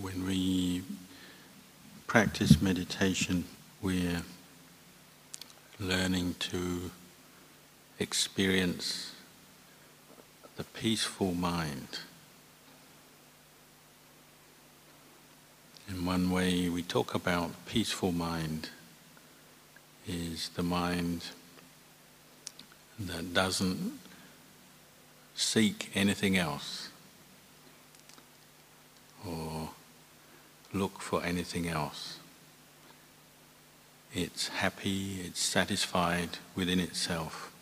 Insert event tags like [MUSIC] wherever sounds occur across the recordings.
when we practice meditation, we're learning to experience the peaceful mind. In one way, we talk about peaceful mind is the mind that doesn't seek anything else or look for anything else. It's happy, it's satisfied within itself.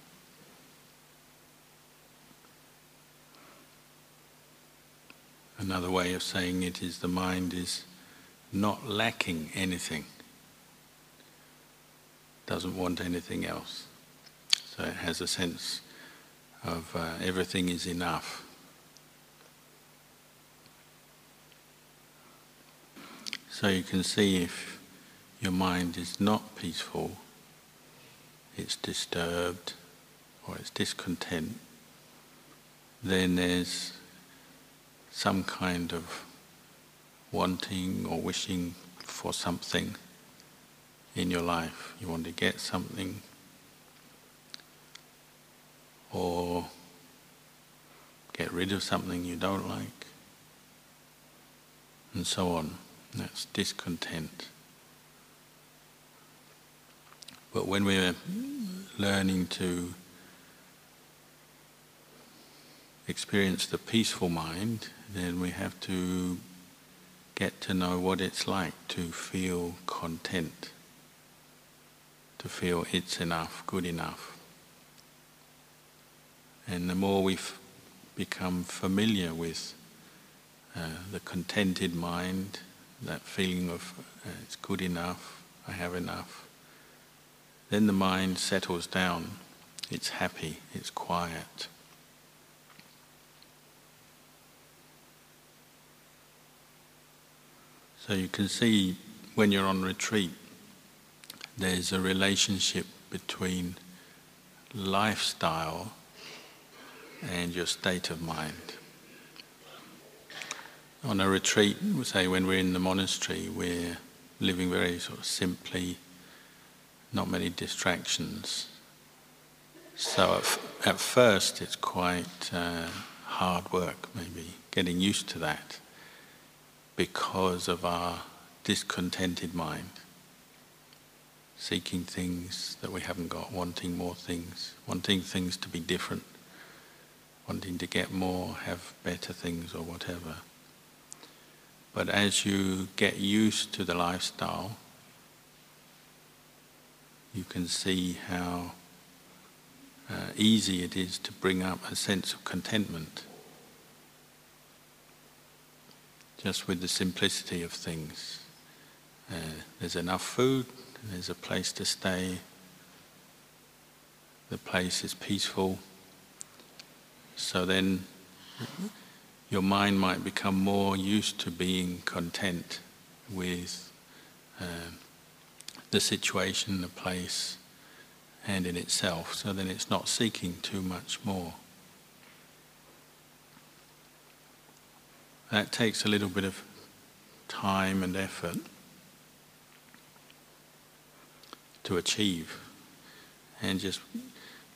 Another way of saying it is the mind is not lacking anything, doesn't want anything else. So it has a sense of uh, everything is enough. So you can see if your mind is not peaceful, it's disturbed or it's discontent, then there's some kind of wanting or wishing for something in your life. You want to get something or get rid of something you don't like, and so on. That's discontent. But when we're learning to experience the peaceful mind, then we have to get to know what it's like to feel content, to feel it's enough, good enough. And the more we become familiar with uh, the contented mind, that feeling of uh, it's good enough, I have enough, then the mind settles down, it's happy, it's quiet. So you can see when you're on retreat, there's a relationship between lifestyle and your state of mind. On a retreat, say when we're in the monastery, we're living very sort of simply, not many distractions. So at, f- at first it's quite uh, hard work, maybe, getting used to that because of our discontented mind. Seeking things that we haven't got, wanting more things, wanting things to be different wanting to get more, have better things or whatever. But as you get used to the lifestyle, you can see how uh, easy it is to bring up a sense of contentment. Just with the simplicity of things. Uh, there's enough food, there's a place to stay, the place is peaceful so then your mind might become more used to being content with uh, the situation, the place, and in itself. So then it's not seeking too much more. That takes a little bit of time and effort to achieve. And just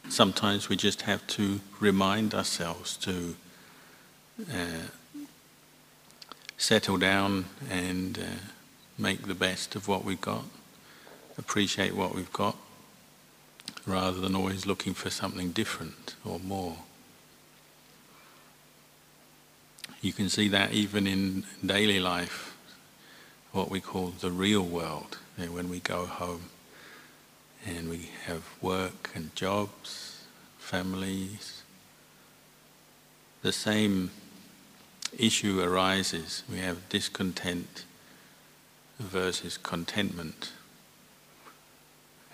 sometimes we just have to remind ourselves to settle down and uh, make the best of what we've got, appreciate what we've got, rather than always looking for something different or more. You can see that even in daily life, what we call the real world, when we go home and we have work and jobs, families. The same issue arises. We have discontent versus contentment.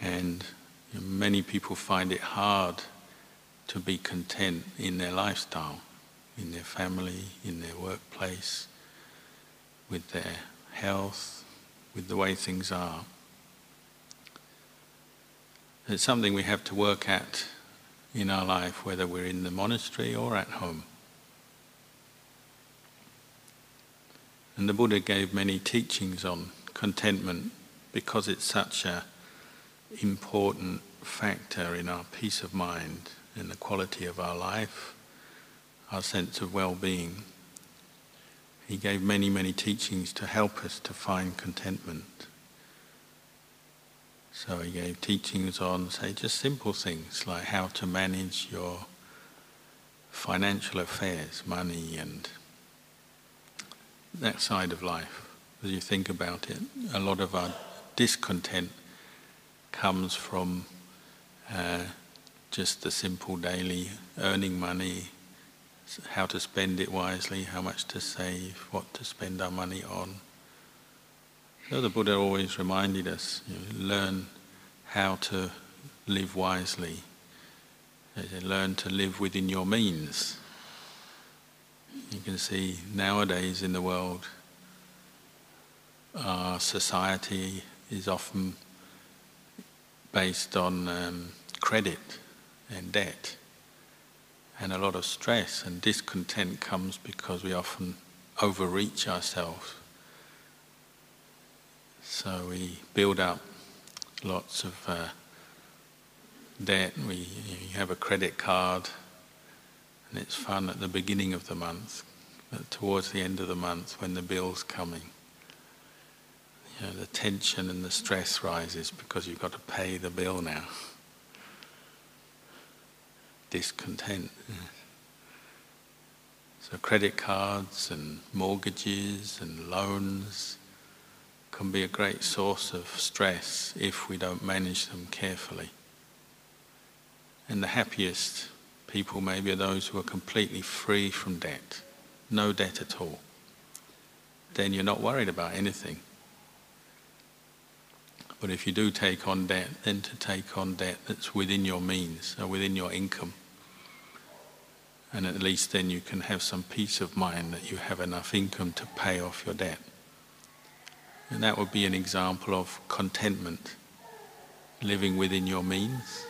And many people find it hard to be content in their lifestyle, in their family, in their workplace, with their health, with the way things are. It's something we have to work at in our life, whether we're in the monastery or at home. And the Buddha gave many teachings on contentment because it's such an important factor in our peace of mind, in the quality of our life, our sense of well-being. He gave many, many teachings to help us to find contentment. So he gave teachings on, say, just simple things like how to manage your financial affairs, money and that side of life. As you think about it, a lot of our discontent comes from uh, just the simple daily earning money, how to spend it wisely, how much to save, what to spend our money on. So the Buddha always reminded us, you know, learn how to live wisely, learn to live within your means. You can see nowadays in the world, our society is often based on um, credit and debt. And a lot of stress and discontent comes because we often overreach ourselves. So we build up lots of uh, debt. We have a credit card, and it's fun at the beginning of the month, but towards the end of the month when the bill's coming, you know, the tension and the stress rises because you've got to pay the bill now. Discontent. So credit cards and mortgages and loans can be a great source of stress if we don't manage them carefully. And the happiest people maybe are those who are completely free from debt, no debt at all. Then you're not worried about anything. But if you do take on debt, then to take on debt that's within your means or within your income. And at least then you can have some peace of mind that you have enough income to pay off your debt. And that would be an example of contentment, living within your means.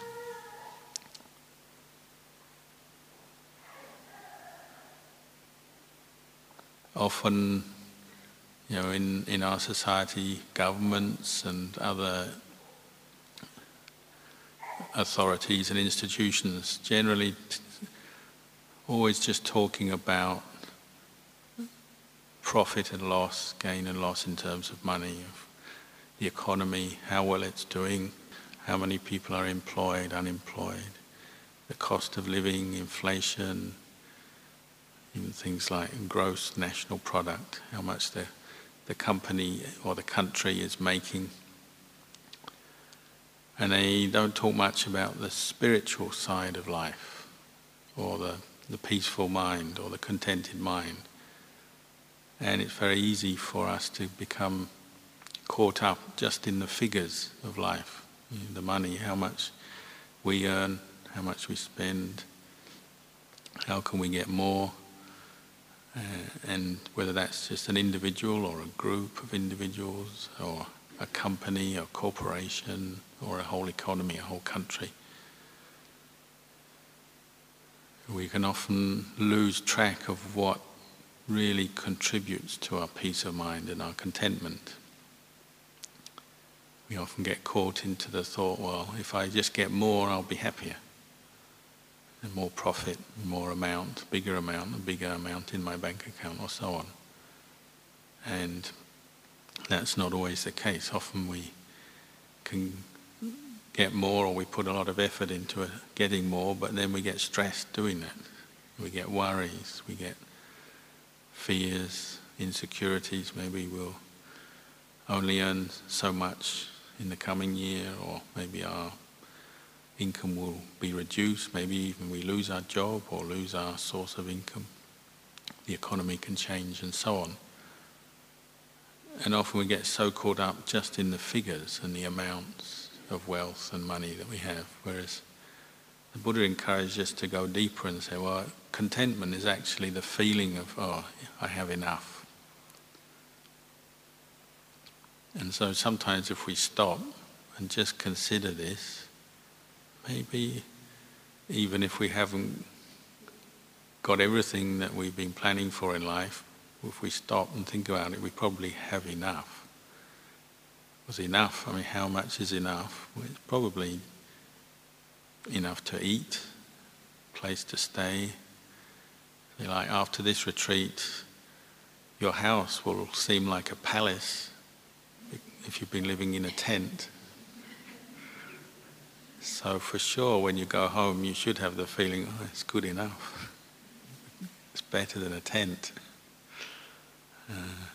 Often, you know, in, in our society, governments and other authorities and institutions generally always just talking about profit and loss, gain and loss in terms of money, of the economy, how well it's doing, how many people are employed, unemployed, the cost of living, inflation, things like gross national product, how much the, the company or the country is making. And they don't talk much about the spiritual side of life, or the, the peaceful mind, or the contented mind. And it's very easy for us to become caught up just in the figures of life, you know, the money, how much we earn, how much we spend, how can we get more, Uh, and whether that's just an individual or a group of individuals or a company or corporation or a whole economy, a whole country. We can often lose track of what really contributes to our peace of mind and our contentment. We often get caught into the thought, well, if I just get more, I'll be happier. And more profit, more amount, bigger amount, a bigger amount in my bank account, or so on. And that's not always the case. Often we can get more or we put a lot of effort into getting more, but then we get stressed doing that. We get worries, we get fears, insecurities. Maybe we'll only earn so much in the coming year, or maybe our income will be reduced. Maybe even we lose our job or lose our source of income. The economy can change, and so on. And often we get so caught up just in the figures and the amounts of wealth and money that we have, whereas the Buddha encouraged us to go deeper and say, well, contentment is actually the feeling of, oh, I have enough. And so sometimes if we stop and just consider this, maybe even if we haven't got everything that we've been planning for in life, if we stop and think about it, we probably have enough. Was enough? I mean, how much is enough? Well, it's probably enough to eat, place to stay. Like after this retreat, your house will seem like a palace if you've been living in a tent. So for sure, when you go home, you should have the feeling, oh, it's good enough. It's better than a tent. Uh,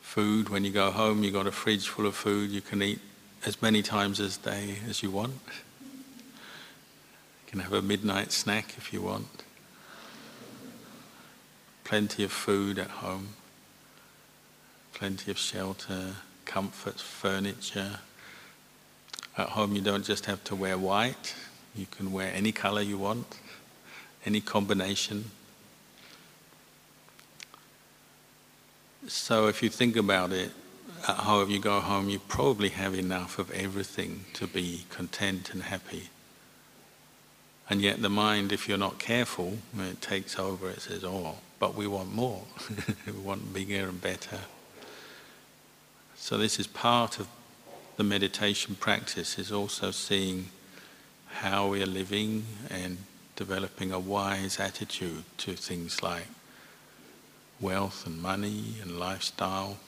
food, when you go home, you've got a fridge full of food. You can eat as many times a day as you want. You can have a midnight snack if you want. Plenty of food at home. Plenty of shelter, comforts, furniture. At home, you don't just have to wear white. You can wear any color you want, any combination. So if you think about it, at home, you go home, you probably have enough of everything to be content and happy. And yet the mind, if you're not careful, it takes over, it says, oh, but we want more. [LAUGHS] we want bigger and better. So this is part of the meditation practice, is also seeing how we are living and developing a wise attitude to things like wealth and money and lifestyle.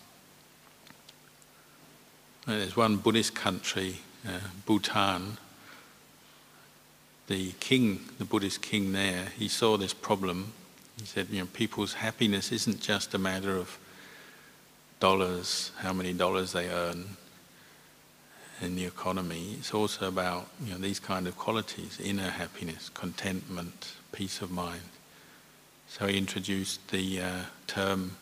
And there's one Buddhist country, uh, Bhutan. The king, the Buddhist king there, he saw this problem. He said, you know, people's happiness isn't just a matter of dollars, how many dollars they earn in the economy. It's also about you know these kind of qualities: inner happiness, contentment, peace of mind. So he introduced the uh, term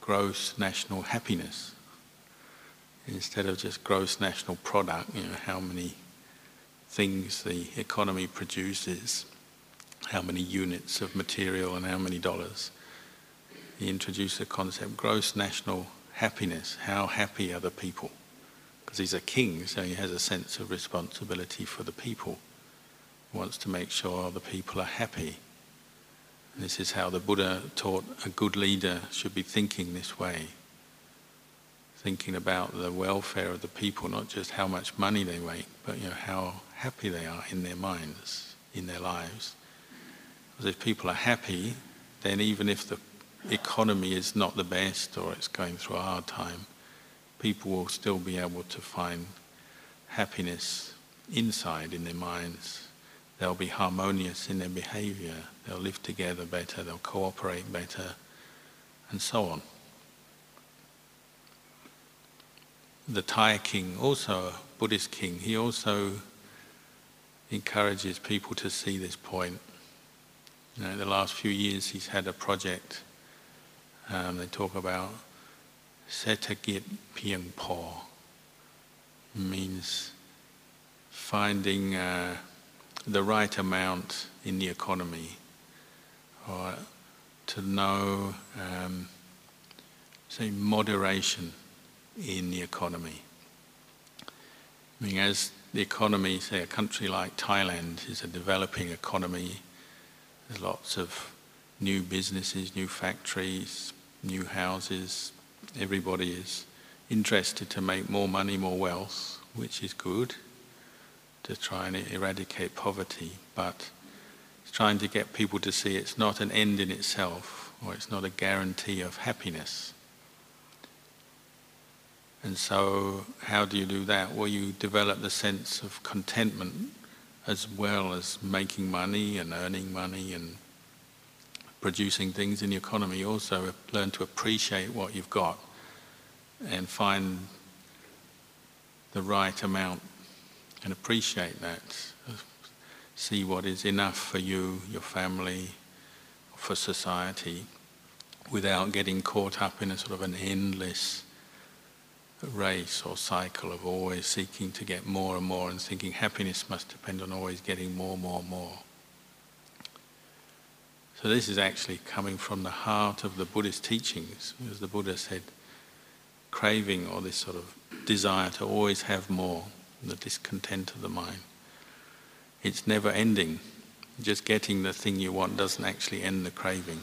gross national happiness instead of just gross national product, you know, how many things the economy produces, how many units of material and how many dollars. He introduced the concept gross national happiness, how happy are the people? Because he's a king, so he has a sense of responsibility for the people. He wants to make sure the people are happy. This is how the Buddha taught a good leader should be thinking this way. Thinking about the welfare of the people, not just how much money they make, but you know, how happy they are in their minds, in their lives. Because if people are happy, then even if the economy is not the best or it's going through a hard time, people will still be able to find happiness inside in their minds they'll be harmonious in their behavior, they'll live together better, they'll cooperate better, and so on. The Thai king, also a Buddhist king, he also encourages people to see this point. You know, the last few years he's had a project, um, they talk about Setagit Piang Po, means finding uh, the right amount in the economy, or to know, um, say, moderation in the economy. I mean, as the economy, say, a country like Thailand is a developing economy, there's lots of new businesses, new factories, new houses. Everybody is interested to make more money, more wealth, which is good to try and eradicate poverty, but it's trying to get people to see it's not an end in itself, or it's not a guarantee of happiness. And so, how do you do that? Well, you develop the sense of contentment as well as making money and earning money and producing things in the economy. You also learn to appreciate what you've got and find the right amount and appreciate that. See what is enough for you, your family, for society, without getting caught up in a sort of an endless race or cycle of always seeking to get more and more and thinking happiness must depend on always getting more, more, more. So this is actually coming from the heart of the Buddhist teachings, as the Buddha said, craving or this sort of desire to always have more the discontent of the mind. It's never ending. just getting the thing you want doesn't actually end the craving.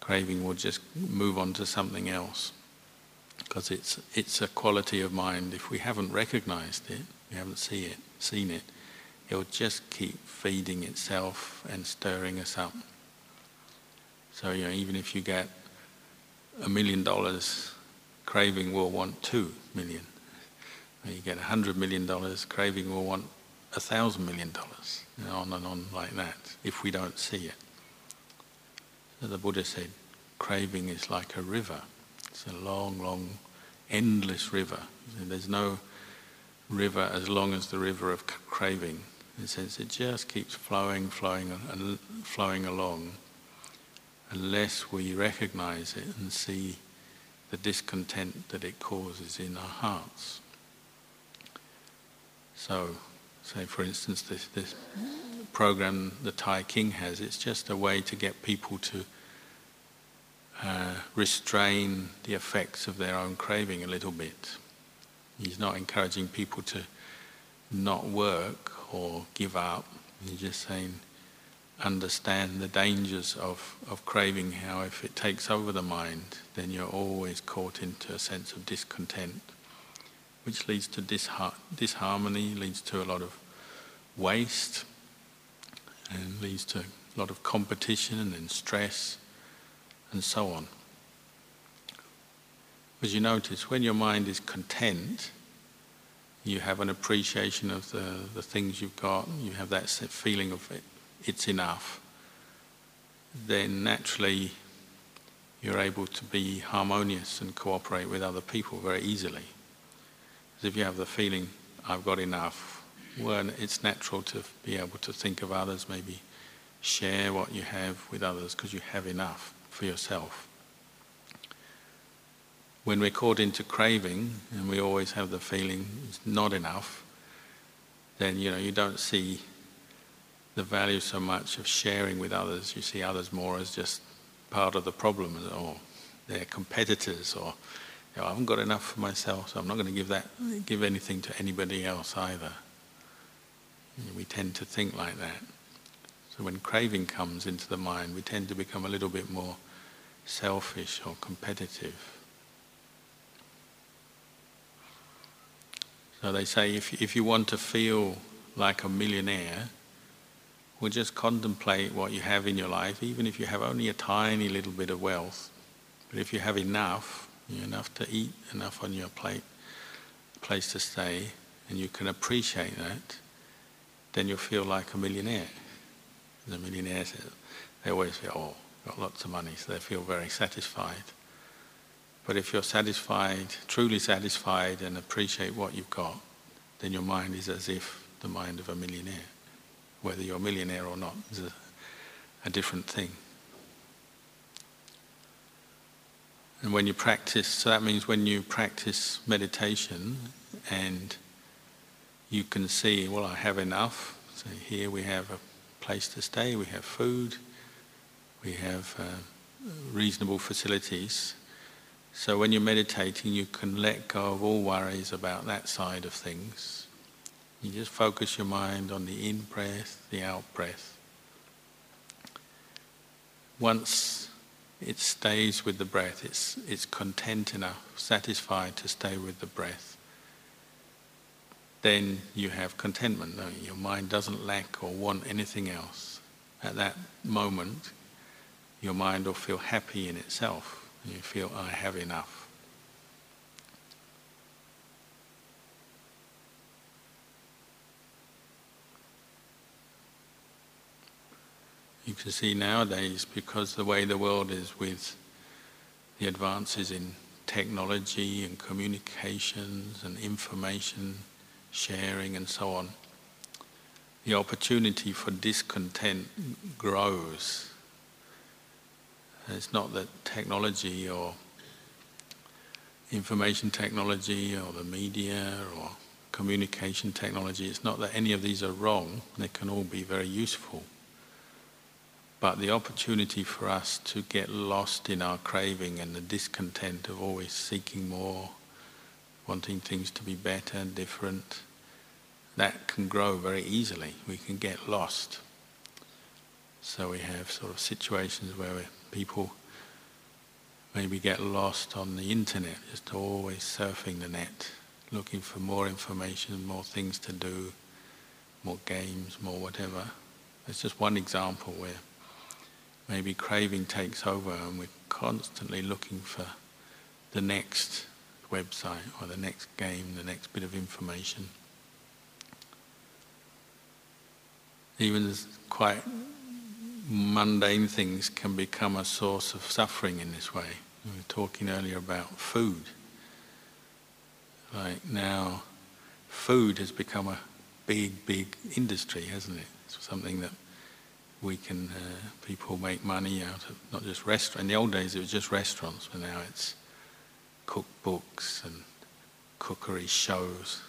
Craving will just move on to something else because it's it's a quality of mind. If we haven't recognized it, we haven't see it, seen it, it'll just keep feeding itself and stirring us up. So you know, even if you get a million dollars, craving will want two million. When you get a hundred million dollars, craving will want a thousand million dollars, and on and on like that. If we don't see it, so the Buddha said, craving is like a river. It's a long, long, endless river. There's no river as long as the river of craving. In a sense, it just keeps flowing, flowing, and flowing along unless we recognize it and see the discontent that it causes in our hearts. So, say for instance, this, this program the Thai King has, it's just a way to get people to uh, restrain the effects of their own craving a little bit. He's not encouraging people to not work or give up. He's just saying, understand the dangers of, of craving, how if it takes over the mind, then you're always caught into a sense of discontent, which leads to dishar- disharmony, leads to a lot of waste, and leads to a lot of competition and then stress, and so on. As you notice, when your mind is content, you have an appreciation of the, the things you've got, you have that feeling of it it's enough, then naturally you're able to be harmonious and cooperate with other people very easily. Because if you have the feeling, I've got enough, well, it's natural to be able to think of others, maybe share what you have with others because you have enough for yourself. When we're caught into craving and we always have the feeling it's not enough, then you know you don't see the value so much of sharing with others. You see others more as just part of the problem, or they're competitors, or you know, I haven't got enough for myself, so I'm not going to give that, give anything to anybody else either. We tend to think like that. So when craving comes into the mind, we tend to become a little bit more selfish or competitive. So they say if, if you want to feel like a millionaire, well, just contemplate what you have in your life, even if you have only a tiny little bit of wealth. But if you have enough, enough to eat, enough on your plate, place to stay, and you can appreciate that, then you'll feel like a millionaire. The millionaires, they always feel, oh, got lots of money, so they feel very satisfied. But if you're satisfied, truly satisfied, and appreciate what you've got, then your mind is as if the mind of a millionaire whether you're a millionaire or not is a, a different thing. And when you practice, so that means when you practice meditation and you can see, well, I have enough. So here we have a place to stay, we have food, we have uh, reasonable facilities. So when you're meditating, you can let go of all worries about that side of things you just focus your mind on the in breath, the out breath. Once it stays with the breath, it's, it's content enough, satisfied to stay with the breath, then you have contentment. Your mind doesn't lack or want anything else. At that moment, your mind will feel happy in itself. You feel, I have enough. You can see nowadays, because the way the world is with the advances in technology and communications and information sharing and so on, the opportunity for discontent grows. It's not that technology or information technology or the media or communication technology, it's not that any of these are wrong, they can all be very useful. But the opportunity for us to get lost in our craving and the discontent of always seeking more, wanting things to be better and different, that can grow very easily. We can get lost. So we have sort of situations where people maybe get lost on the internet, just always surfing the net, looking for more information, more things to do, more games, more whatever. It's just one example where maybe craving takes over and we're constantly looking for the next website or the next game, the next bit of information. Even quite mundane things can become a source of suffering in this way. We were talking earlier about food. Like now, food has become a big, big industry, hasn't it? It's something that we can, uh, people make money out of, not just restaurants. In the old days it was just restaurants, but now it's cookbooks and cookery shows,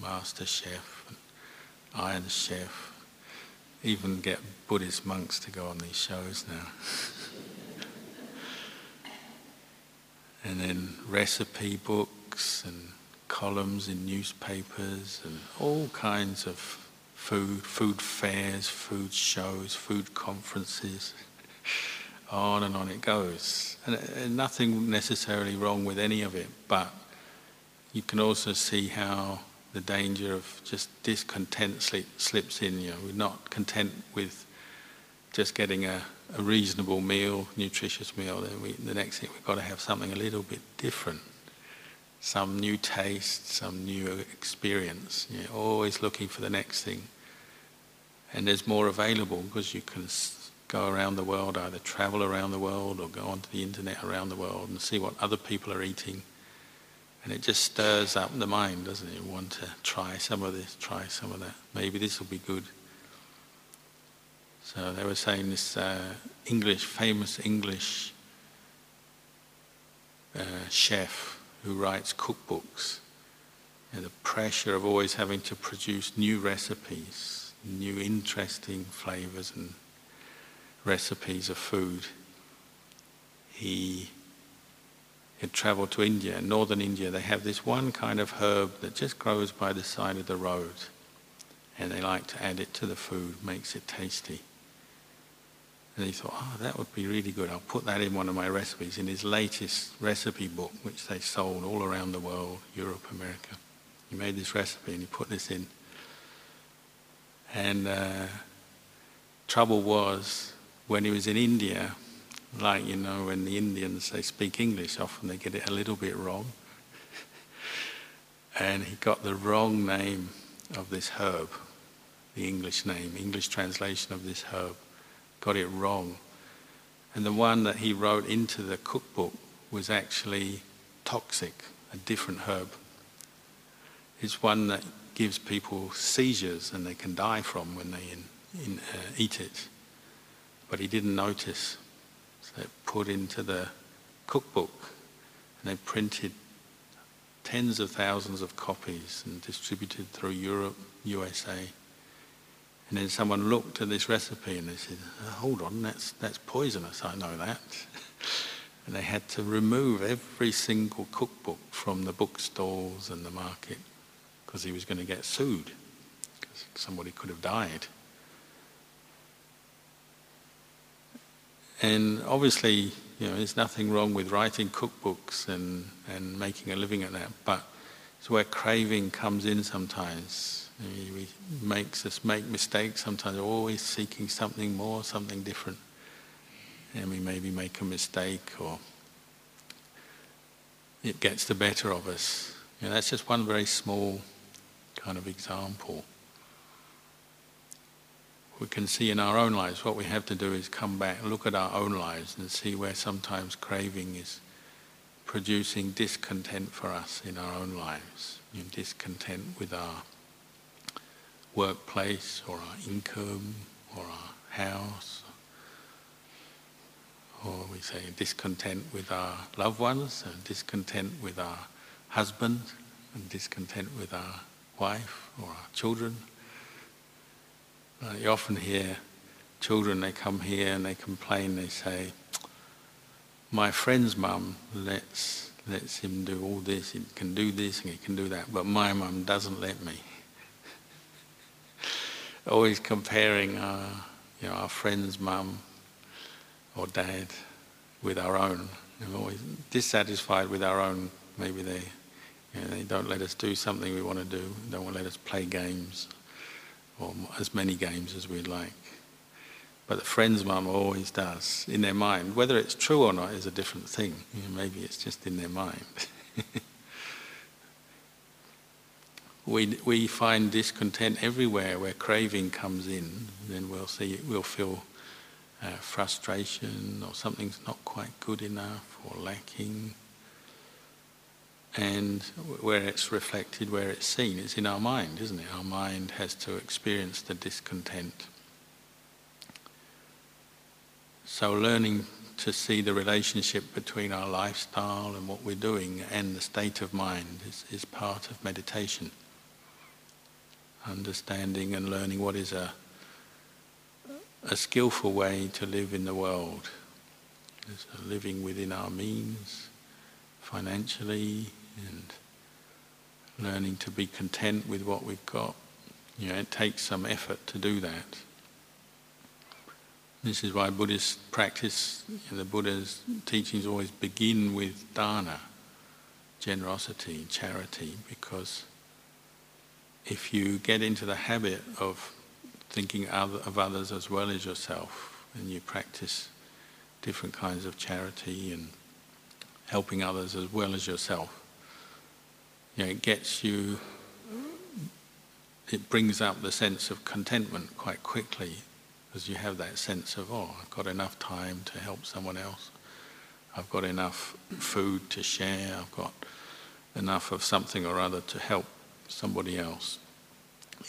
Master Chef, and Iron Chef. Even get Buddhist monks to go on these shows now. [LAUGHS] and then recipe books and columns in newspapers and all kinds of food, food fairs, food shows, food conferences. on and on it goes. And, and nothing necessarily wrong with any of it, but you can also see how the danger of just discontent slip, slips in. You know, we're not content with just getting a, a reasonable meal, nutritious meal. Then we, the next thing we've got to have something a little bit different, some new taste, some new experience. You're always looking for the next thing, and there's more available because you can go around the world, either travel around the world or go onto the internet around the world and see what other people are eating. And it just stirs up the mind, doesn't it? You want to try some of this, try some of that. Maybe this will be good. So they were saying this uh, English, famous English uh, chef who writes cookbooks, and the pressure of always having to produce new recipes, new interesting flavors and recipes of food. He had traveled to India, northern India. They have this one kind of herb that just grows by the side of the road. And they like to add it to the food, makes it tasty. And he thought, oh, that would be really good. I'll put that in one of my recipes, in his latest recipe book, which they sold all around the world, Europe, America. He made this recipe and he put this in. And uh, trouble was, when he was in India, like you know, when the Indians they speak English, often they get it a little bit wrong. and he got the wrong name of this herb, the English name, English translation of this herb, got it wrong. And the one that he wrote into the cookbook was actually toxic, a different herb. It's one that gives people seizures and they can die from when they in, in, uh, eat it but he didn't notice. So they put into the cookbook and they printed tens of thousands of copies and distributed through Europe, USA. And then someone looked at this recipe and they said, oh, hold on, that's, that's poisonous, I know that. [LAUGHS] and they had to remove every single cookbook from the bookstores and the market because he was going to get sued because somebody could have died. And obviously, you know, there's nothing wrong with writing cookbooks and, and making a living at that, but it's where craving comes in sometimes. We makes us make mistakes sometimes, always seeking something more, something different. And we maybe make a mistake or it gets the better of us. You know, that's just one very small kind of example we can see in our own lives, what we have to do is come back, look at our own lives and see where sometimes craving is producing discontent for us in our own lives. You know, discontent with our workplace or our income or our house. Or we say discontent with our loved ones, and discontent with our husband, and discontent with our wife or our children. Uh, you often hear children, they come here and they complain, they say, my friend's mum lets, lets him do all this, he can do this and he can do that, but my mum doesn't let me. Always comparing our, you know, our friend's mum or dad with our own. We're always dissatisfied with our own. Maybe they, you know, they don't let us do something we want to do. Don't want to let us play games or as many games as we'd like. But the friend's mum always does in their mind. Whether it's true or not is a different thing. You know, maybe it's just in their mind. [LAUGHS] we, we find discontent everywhere where craving comes in. Then we'll see we'll feel uh, frustration or something's not quite good enough or lacking. And where it's reflected, where it's seen, it's in our mind, isn't it? Our mind has to experience the discontent. So learning to see the relationship between our lifestyle and what we're doing and the state of mind is, is part of meditation. Understanding and learning what is a, a skillful way to live in the world. Living within our means, financially, and learning to be content with what we've got. You know, it takes some effort to do that. This is why Buddhist practice, the Buddha's teachings always begin with dana, generosity, charity, because if you get into the habit of thinking of others as well as yourself, and you practice different kinds of charity and helping others as well as yourself, you know, it gets you, it brings up the sense of contentment quite quickly because you have that sense of, oh, I've got enough time to help someone else. I've got enough food to share. I've got enough of something or other to help somebody else.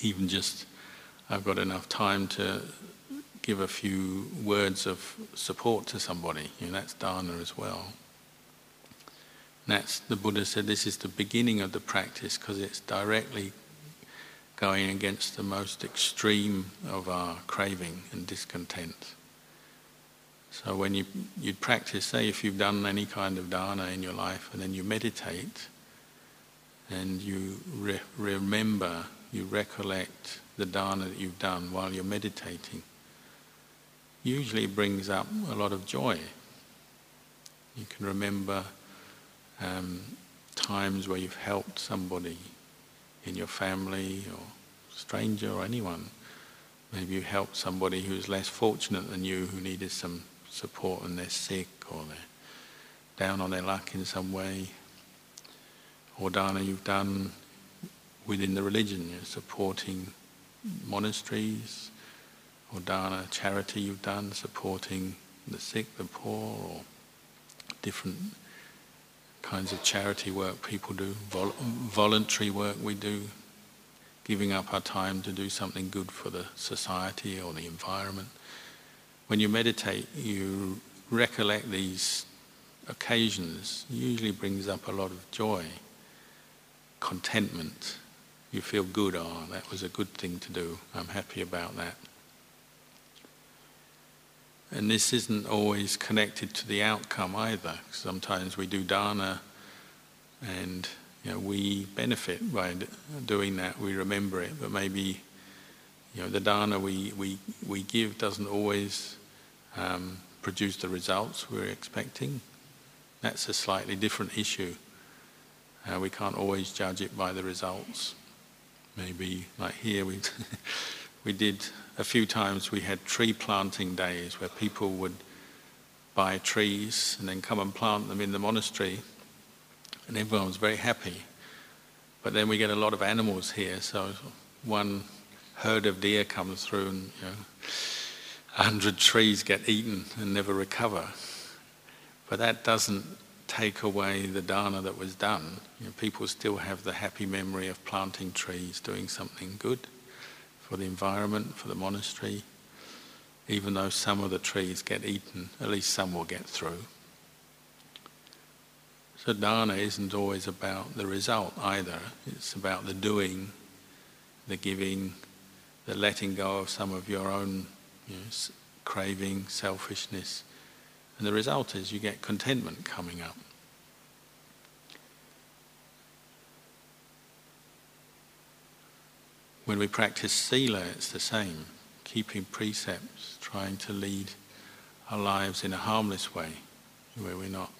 Even just, I've got enough time to give a few words of support to somebody. You know, that's dana as well. And that's the Buddha said this is the beginning of the practice because it's directly going against the most extreme of our craving and discontent. So when you you practice, say if you've done any kind of dana in your life, and then you meditate, and you re- remember, you recollect the dana that you've done while you're meditating, usually brings up a lot of joy. You can remember um, times where you've helped somebody in your family or stranger or anyone. Maybe you helped somebody who's less fortunate than you who needed some support and they're sick or they're down on their luck in some way. Or dana you've done within the religion, you're supporting monasteries, or dana charity you've done, supporting the sick, the poor, or different kinds of charity work people do, vol- voluntary work we do, giving up our time to do something good for the society or the environment. When you meditate, you recollect these occasions, usually brings up a lot of joy, contentment. You feel good, oh, that was a good thing to do. I'm happy about that. And this isn't always connected to the outcome either. Sometimes we do dana and you know, we benefit by doing that. We remember it, but maybe you know, the dana we, we, we give doesn't always um, produce the results we're expecting. That's a slightly different issue. Uh, we can't always judge it by the results. Maybe, like here, we [LAUGHS] we did a few times. We had tree planting days where people would buy trees and then come and plant them in the monastery and everyone was very happy. But then we get a lot of animals here, so one herd of deer comes through and you know, a hundred trees get eaten and never recover. But that doesn't take away the dana that was done. You know, people still have the happy memory of planting trees, doing something good for the environment, for the monastery. Even though some of the trees get eaten, at least some will get through. So dana isn't always about the result either. It's about the doing, the giving, the letting go of some of your own you know, craving, selfishness. And the result is you get contentment coming up. When we practice sila, it's the same. keeping precepts, trying to lead our lives in a harmless way, where we're not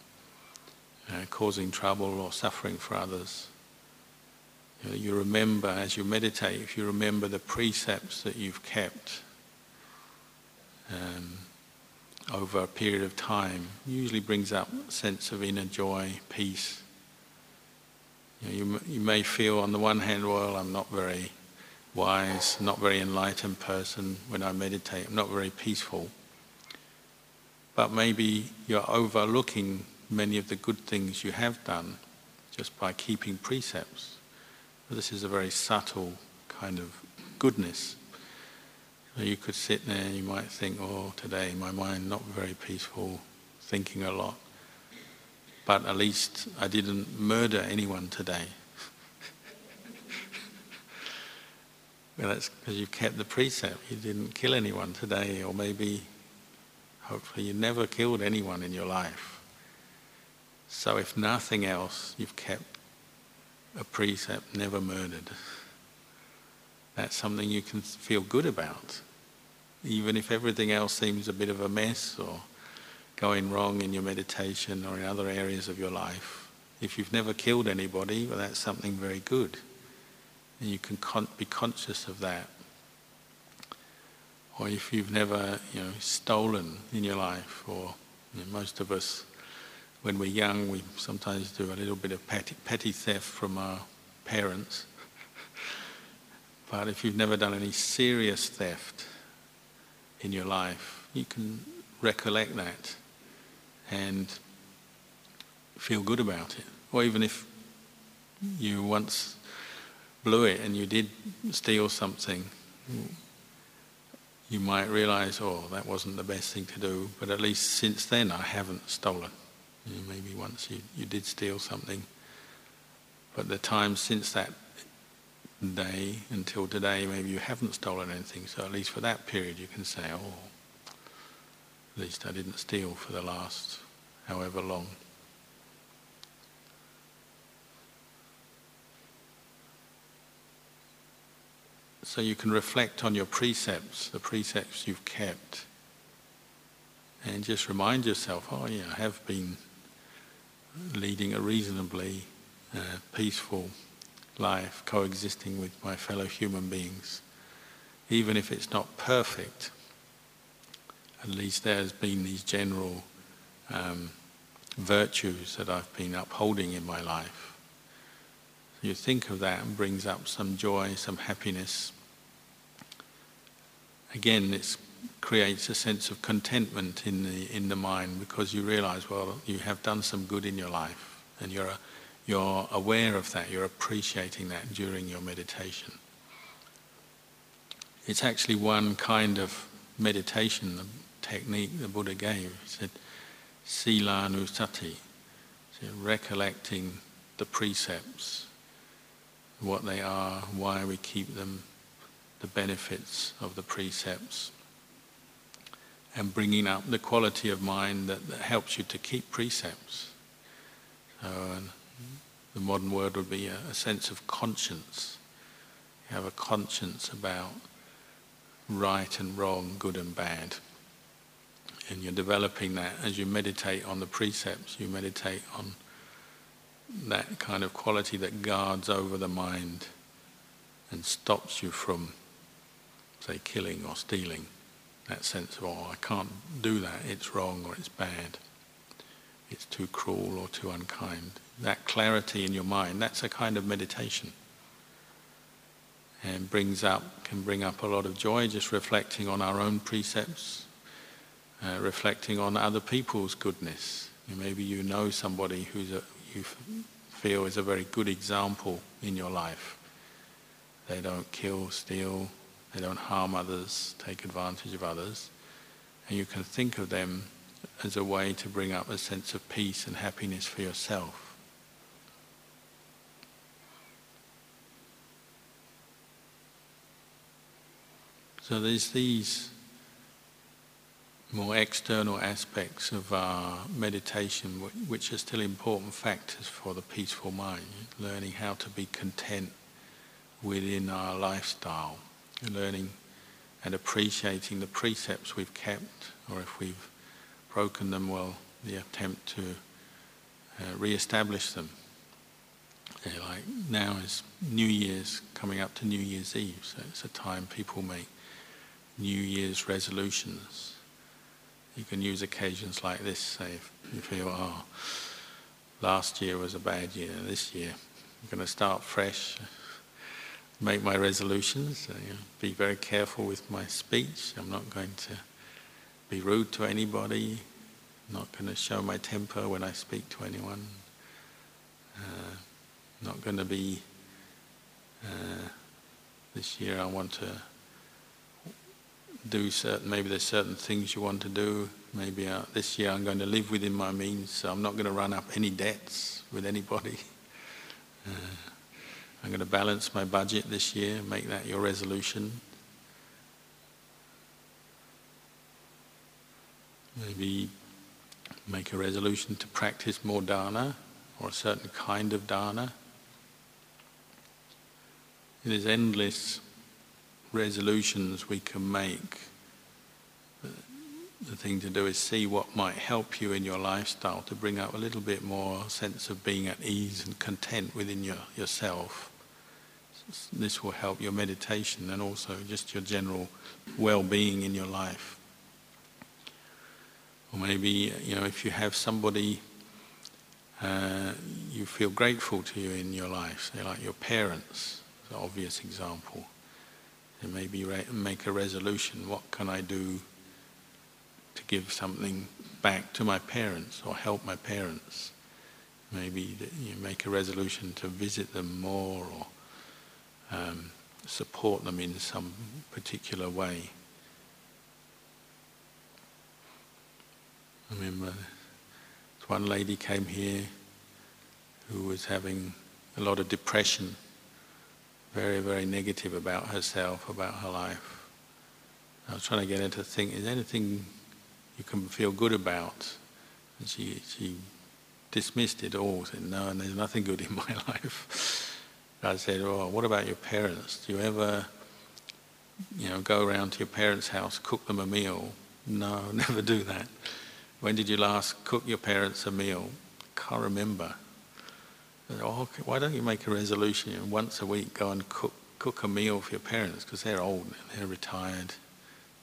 uh, causing trouble or suffering for others. You, know, you remember as you meditate, if you remember the precepts that you've kept um, over a period of time, usually brings up a sense of inner joy, peace. You, know, you, you may feel on the one hand, well, I'm not very wise, not very enlightened person when I meditate, I'm not very peaceful. But maybe you're overlooking many of the good things you have done just by keeping precepts. This is a very subtle kind of goodness. You could sit there and you might think, oh, today my mind not very peaceful, thinking a lot. But at least I didn't murder anyone today. [LAUGHS] well, that's because you kept the precept. You didn't kill anyone today, or maybe, hopefully, you never killed anyone in your life. So, if nothing else, you've kept a precept never murdered. That's something you can feel good about. Even if everything else seems a bit of a mess or going wrong in your meditation or in other areas of your life, if you've never killed anybody, well, that's something very good. And you can con- be conscious of that. Or if you've never, you know, stolen in your life, or you know, most of us when we're young, we sometimes do a little bit of petty, petty theft from our parents. [LAUGHS] but if you've never done any serious theft in your life, you can recollect that and feel good about it. Or even if you once blew it and you did steal something, you might realize, oh, that wasn't the best thing to do, but at least since then I haven't stolen. Maybe once you, you did steal something, but the time since that day until today, maybe you haven't stolen anything. So at least for that period, you can say, "Oh, at least I didn't steal for the last however long." So you can reflect on your precepts, the precepts you've kept, and just remind yourself, oh yeah, I have been leading a reasonably uh, peaceful life, coexisting with my fellow human beings. Even if it's not perfect, at least there's been these general um, virtues that I've been upholding in my life. You think of that and brings up some joy, some happiness. Again, it creates a sense of contentment in the in the mind because you realize well you have done some good in your life and you're you're aware of that. You're appreciating that during your meditation. It's actually one kind of meditation the technique the buddha gave. He said silanusati so recollecting the precepts what they are why we keep them the benefits of the precepts and bringing up the quality of mind that, that helps you to keep precepts. So the modern word would be a, a sense of conscience. You have a conscience about right and wrong, good and bad. And you're developing that as you meditate on the precepts, you meditate on that kind of quality that guards over the mind and stops you from, say, killing or stealing that sense of, oh, I can't do that, it's wrong or it's bad, it's too cruel or too unkind. That clarity in your mind, that's a kind of meditation. And brings up, can bring up a lot of joy just reflecting on our own precepts, uh, reflecting on other people's goodness. Maybe you know somebody who you feel is a very good example in your life. They don't kill, steal, they don't harm others, take advantage of others. And you can think of them as a way to bring up a sense of peace and happiness for yourself. So there's these more external aspects of our meditation which are still important factors for the peaceful mind, learning how to be content within our lifestyle learning and appreciating the precepts we've kept, or if we've broken them, well, the attempt to uh, re-establish them. Like now is New Year's coming up to New Year's Eve, so it's a time people make New Year's resolutions. You can use occasions like this, say if you feel, oh, last year was a bad year, this year I'm going to start fresh, make my resolutions, you know, be very careful with my speech. I'm not going to be rude to anybody, not going to show my temper when I speak to anyone, uh, not going to be, uh, this year I want to do certain, maybe there's certain things you want to do. Maybe uh, this year I'm going to live within my means, so I'm not going to run up any debts with anybody. [LAUGHS] Uh, I'm going to balance my budget this year, make that your resolution. Maybe make a resolution to practice more dana or a certain kind of dana. There's endless resolutions we can make. The thing to do is see what might help you in your lifestyle to bring up a little bit more sense of being at ease and content within your, yourself. This will help your meditation and also just your general well-being in your life. Or maybe, you know, if you have somebody uh, you feel grateful to you in your life, say like your parents, an obvious example. And maybe make a resolution, what can I do to give something back to my parents or help my parents? Maybe you make a resolution to visit them more or um, support them in some particular way. I remember one lady came here who was having a lot of depression, very, very negative about herself, about her life. I was trying to get her to think, is anything you can feel good about? And she, she dismissed it all, said, no, and there's nothing good in my [LAUGHS] life. I said, "Oh, what about your parents? Do you ever, you know, go around to your parents' house, cook them a meal?" No, [LAUGHS] never do that. When did you last cook your parents a meal? I can't remember. Oh, okay. why don't you make a resolution and once a week go and cook cook a meal for your parents because they're old and they're retired,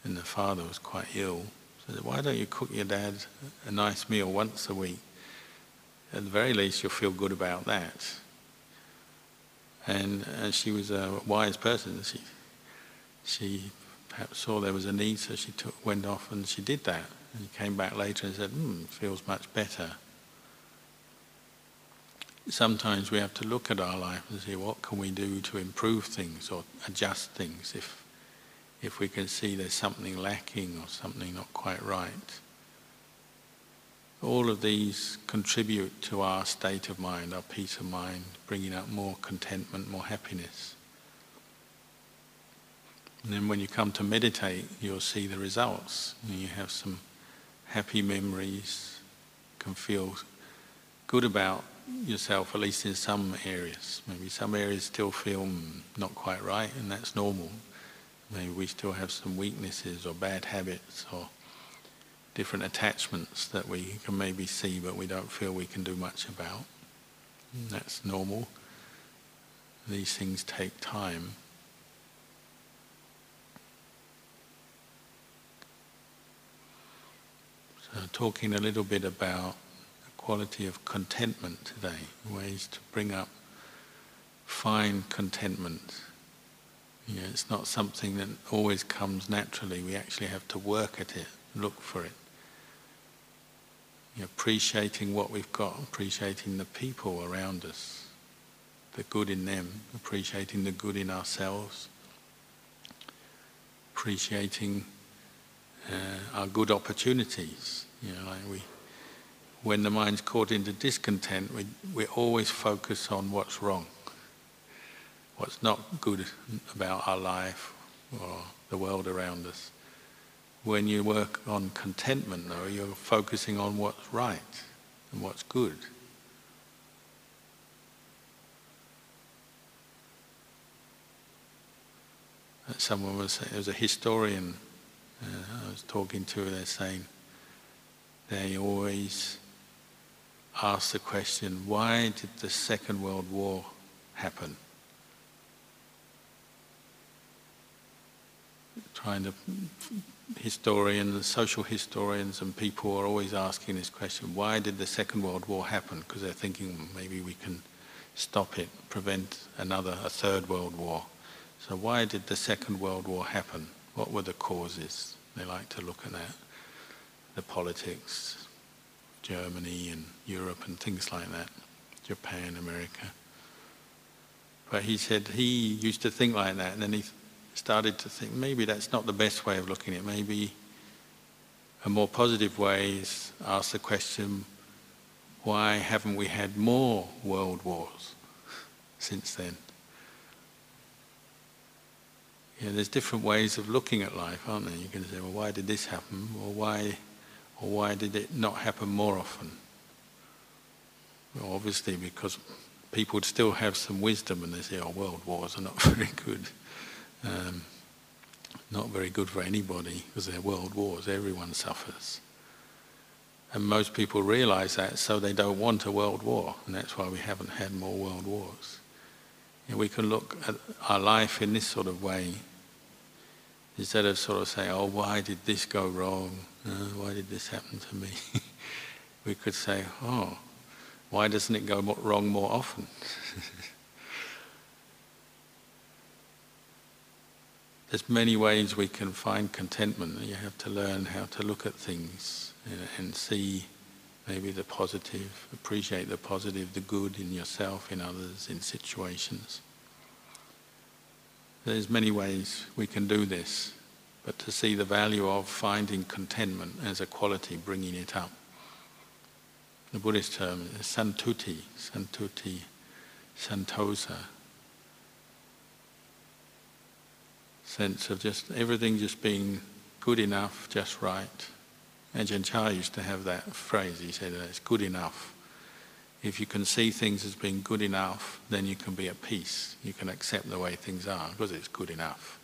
and the father was quite ill. So why don't you cook your dad a nice meal once a week? At the very least, you'll feel good about that. And, and she was a wise person. She, she perhaps saw there was a need, so she took, went off and she did that. And he came back later and said, hmm, feels much better. Sometimes we have to look at our life and see what can we do to improve things or adjust things if, if we can see there's something lacking or something not quite right. All of these contribute to our state of mind, our peace of mind, bringing up more contentment, more happiness. And then when you come to meditate, you'll see the results. You have some happy memories, can feel good about yourself, at least in some areas. Maybe some areas still feel hmm, not quite right, and that's normal. Maybe we still have some weaknesses or bad habits or different attachments that we can maybe see but we don't feel we can do much about. That's normal. These things take time. So talking a little bit about the quality of contentment today, ways to bring up fine contentment. You know, it's not something that always comes naturally. We actually have to work at it, look for it. You know, appreciating what we've got, appreciating the people around us, the good in them, appreciating the good in ourselves, appreciating uh, our good opportunities. You know, like we, when the mind's caught into discontent, we, we always focus on what's wrong, what's not good about our life or the world around us. When you work on contentment, though, you're focusing on what's right and what's good. someone was, it was a historian uh, I was talking to, her, they're saying they always ask the question, why did the Second World War happen? Trying to, historians, social historians and people are always asking this question, why did the Second World War happen? Because they're thinking maybe we can stop it, prevent another, a third world war. So why did the Second World War happen? What were the causes? They like to look at that, the politics, Germany and Europe and things like that, Japan, America. But he said he used to think like that, and then he started to think maybe that's not the best way of looking at it. Maybe a more positive way is ask the question, why haven't we had more world wars since then? Yeah, there's different ways of looking at life, aren't there? You can say, well, why did this happen? Or why, or why did it not happen more often? Well, obviously because people would still have some wisdom and they say, oh, world wars are not [LAUGHS] very good. Um, not very good for anybody because they're world wars. Everyone suffers. And most people realize that, so they don't want a world war, and that's why we haven't had more world wars. You we can look at our life in this sort of way, instead of sort of saying, oh, why did this go wrong? Uh, why did this happen to me? [LAUGHS] we could say, oh, why doesn't it go wrong more often? [LAUGHS] There's many ways we can find contentment. You have to learn how to look at things and see maybe the positive, appreciate the positive, the good in yourself, in others, in situations. There's many ways we can do this, but to see the value of finding contentment as a quality, bringing it up. The Buddhist term is santuti, santuti, santosa. Sense of just everything just being good enough, just right. Ajahn Chah used to have that phrase, he said, it's good enough. If you can see things as being good enough, then you can be at peace. You can accept the way things are because it's good enough.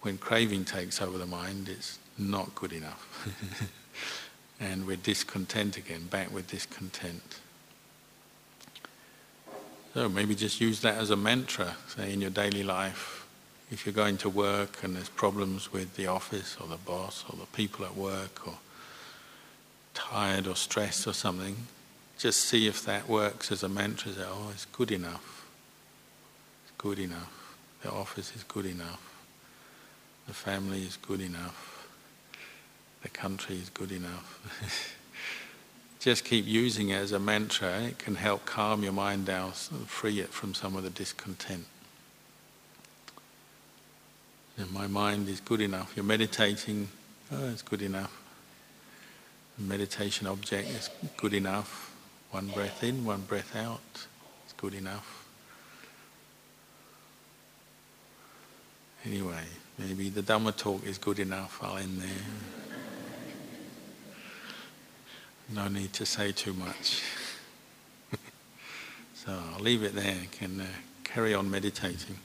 When craving takes over the mind, it's not good enough. [LAUGHS] and we're discontent again, back with discontent. So maybe just use that as a mantra, say in your daily life, if you're going to work and there's problems with the office or the boss or the people at work or tired or stressed or something, just see if that works as a mantra. Say, oh, it's good enough. It's good enough. The office is good enough. The family is good enough. The country is good enough. [LAUGHS] just keep using it as a mantra. It can help calm your mind down, free it from some of the discontent. And my mind is good enough. You're meditating, oh, it's good enough. The meditation object is good enough. One breath in, one breath out, it's good enough. Anyway, maybe the Dhamma talk is good enough, I'll end there. No need to say too much. [LAUGHS] so I'll leave it there, can uh, carry on meditating.